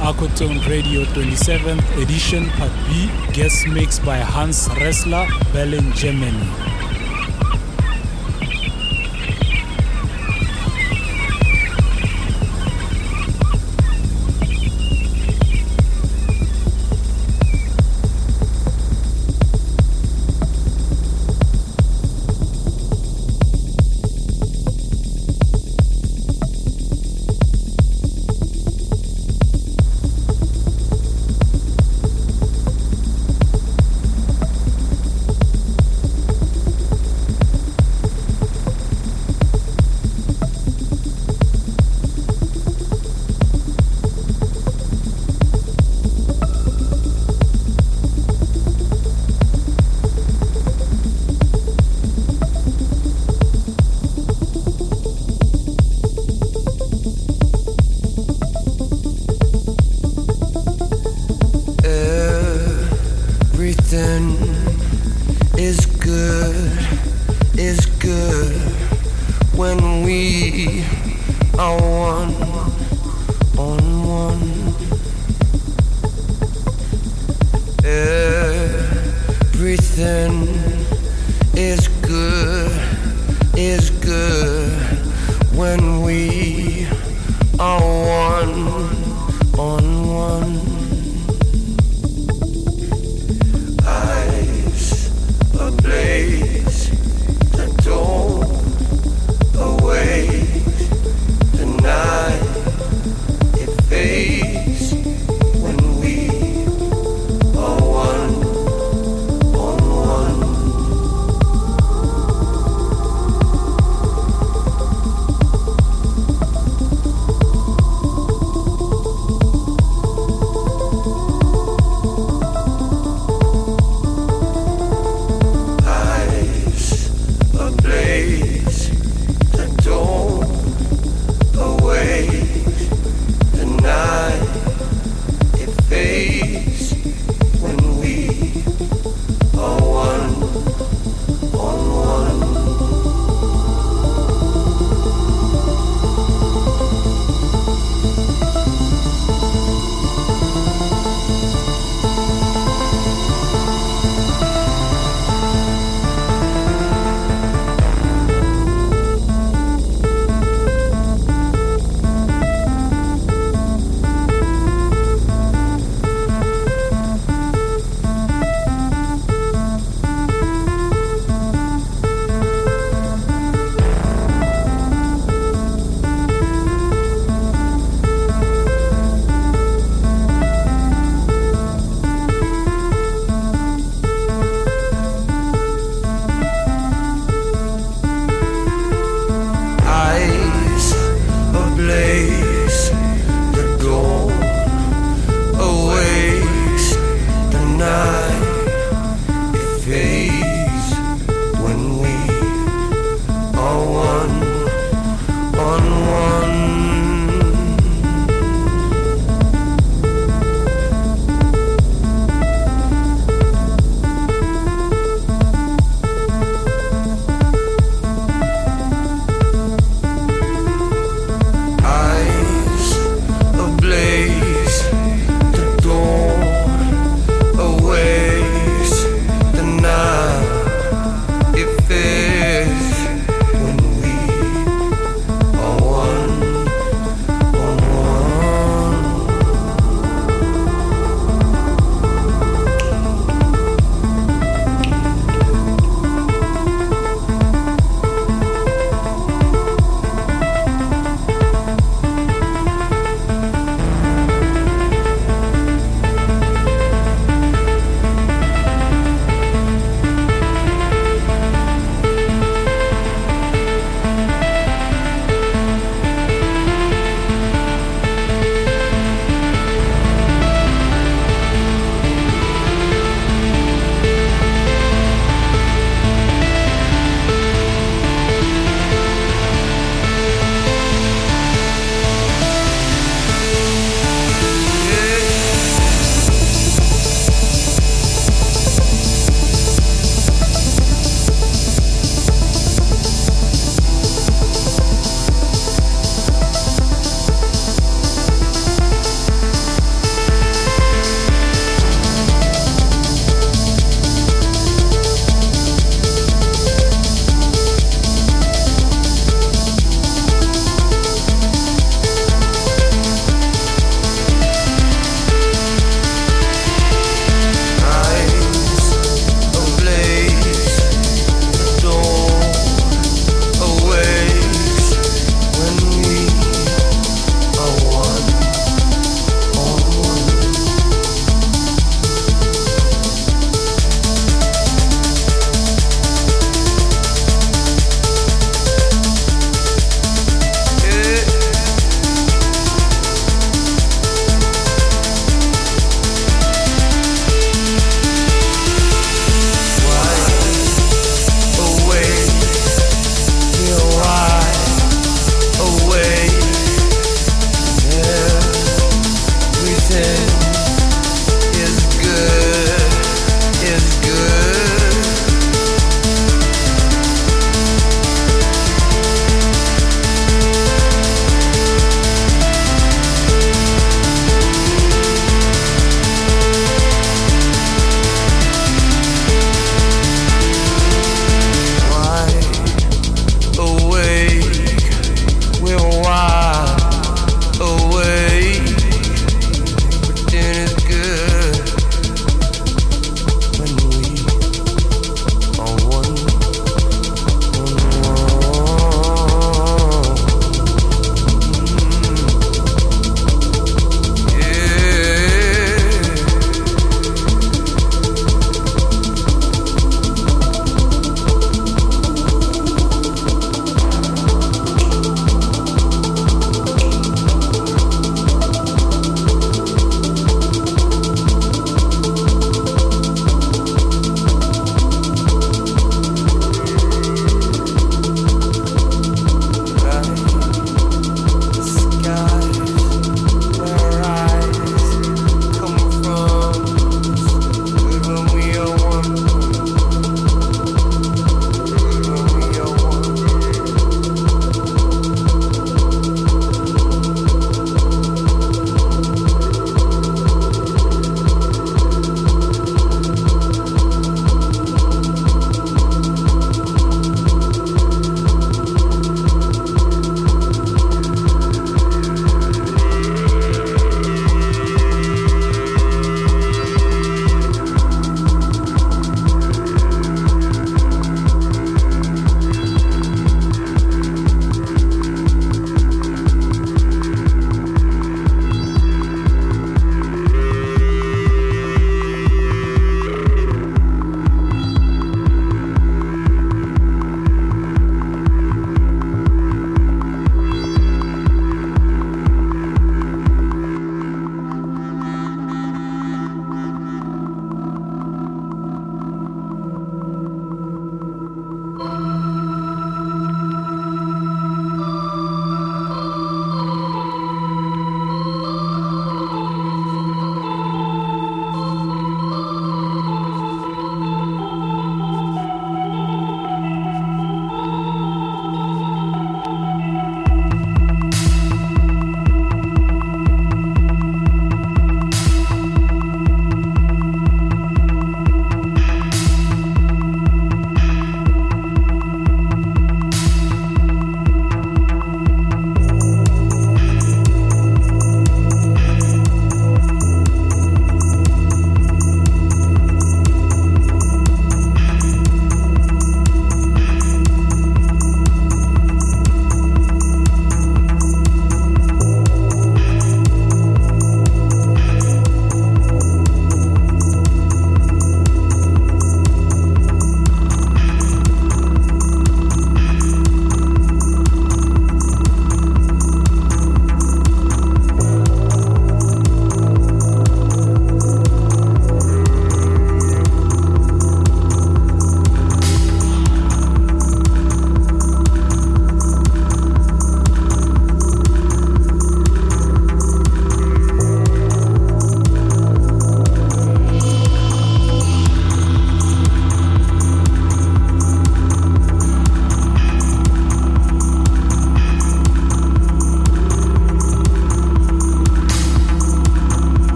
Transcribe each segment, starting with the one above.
Aquatone Radio 27th edition, Part B, guest mix by Hans Resler, Berlin, Germany. One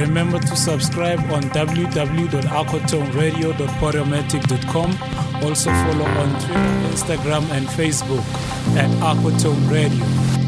Remember to subscribe on www.aquatoneradio.podomatic.com. Also follow on Twitter, Instagram, and Facebook at Aquatone Radio.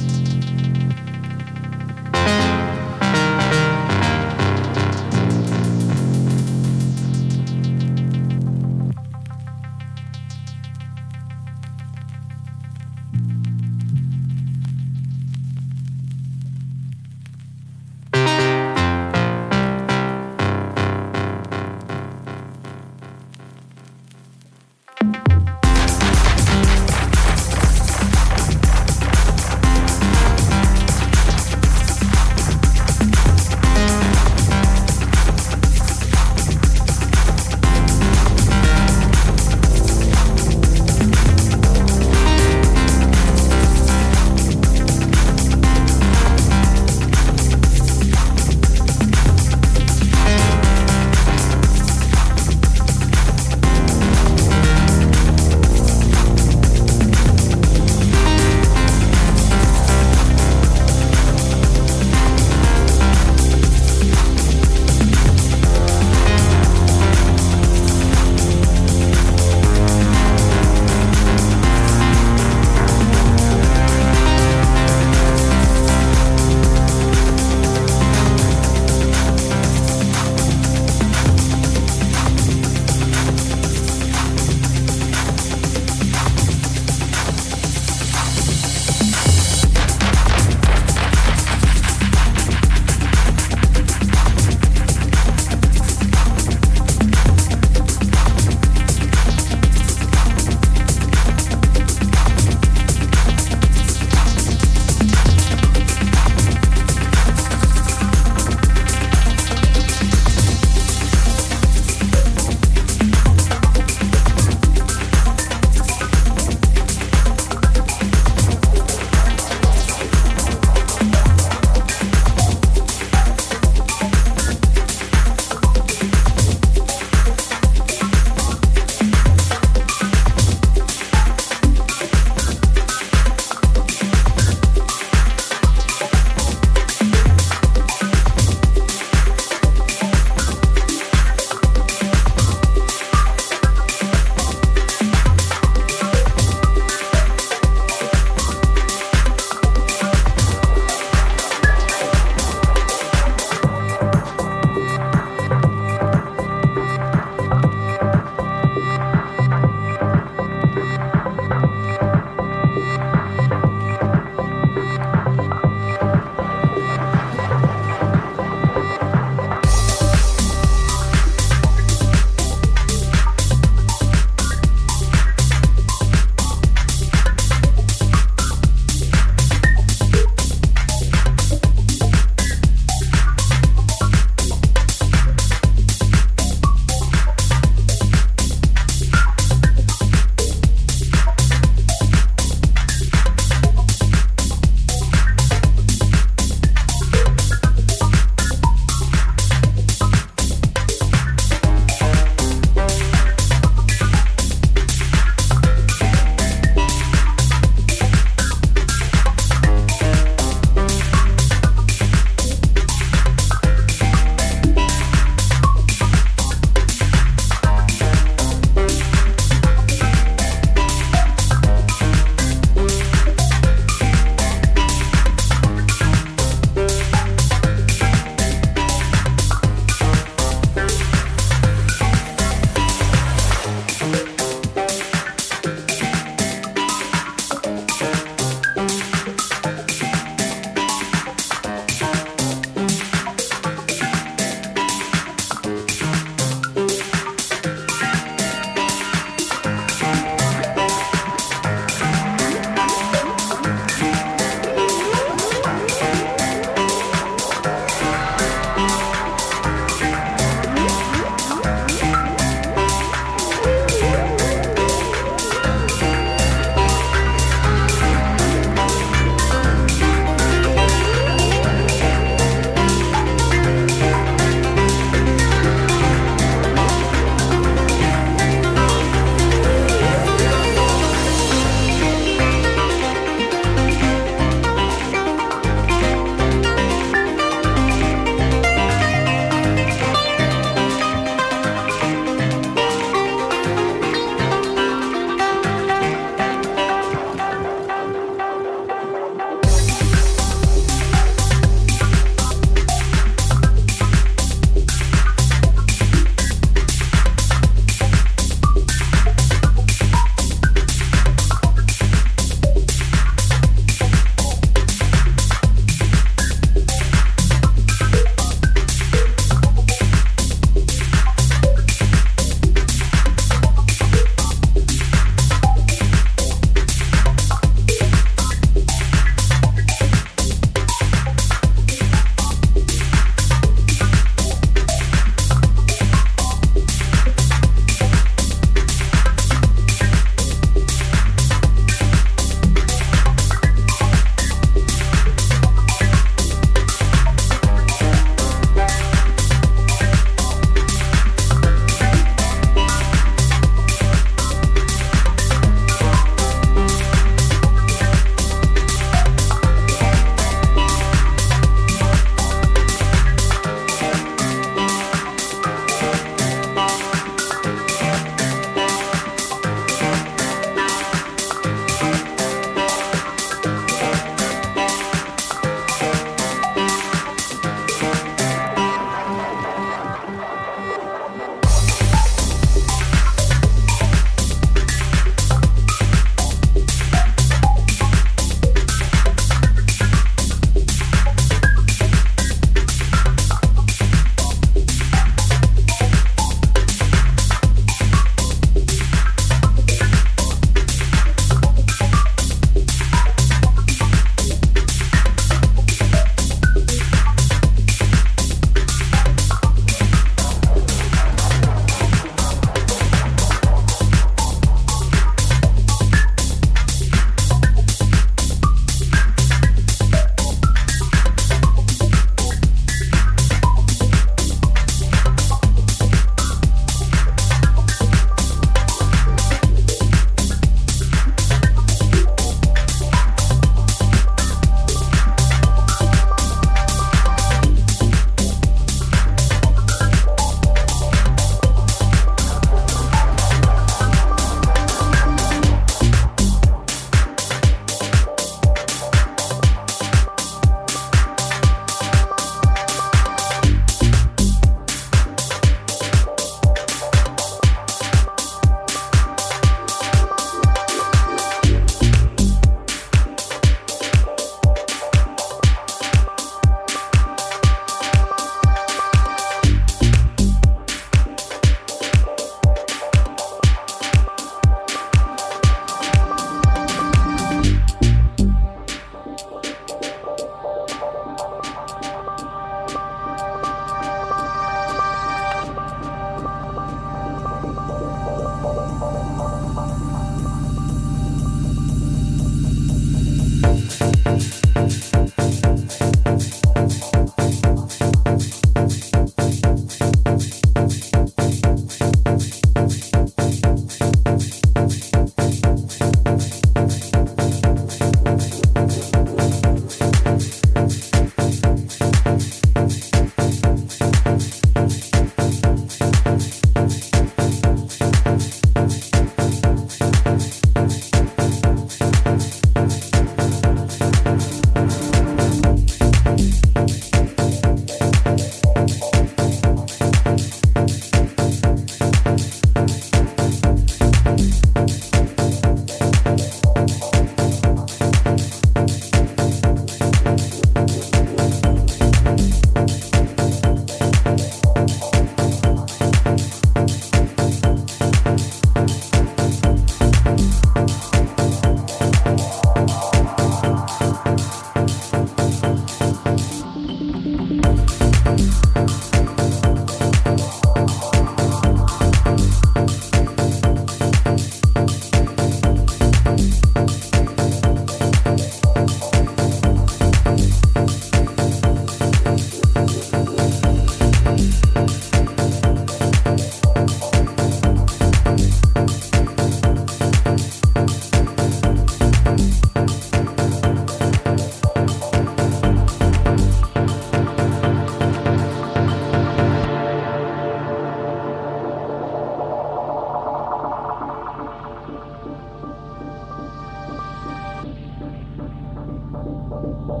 Thank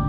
you.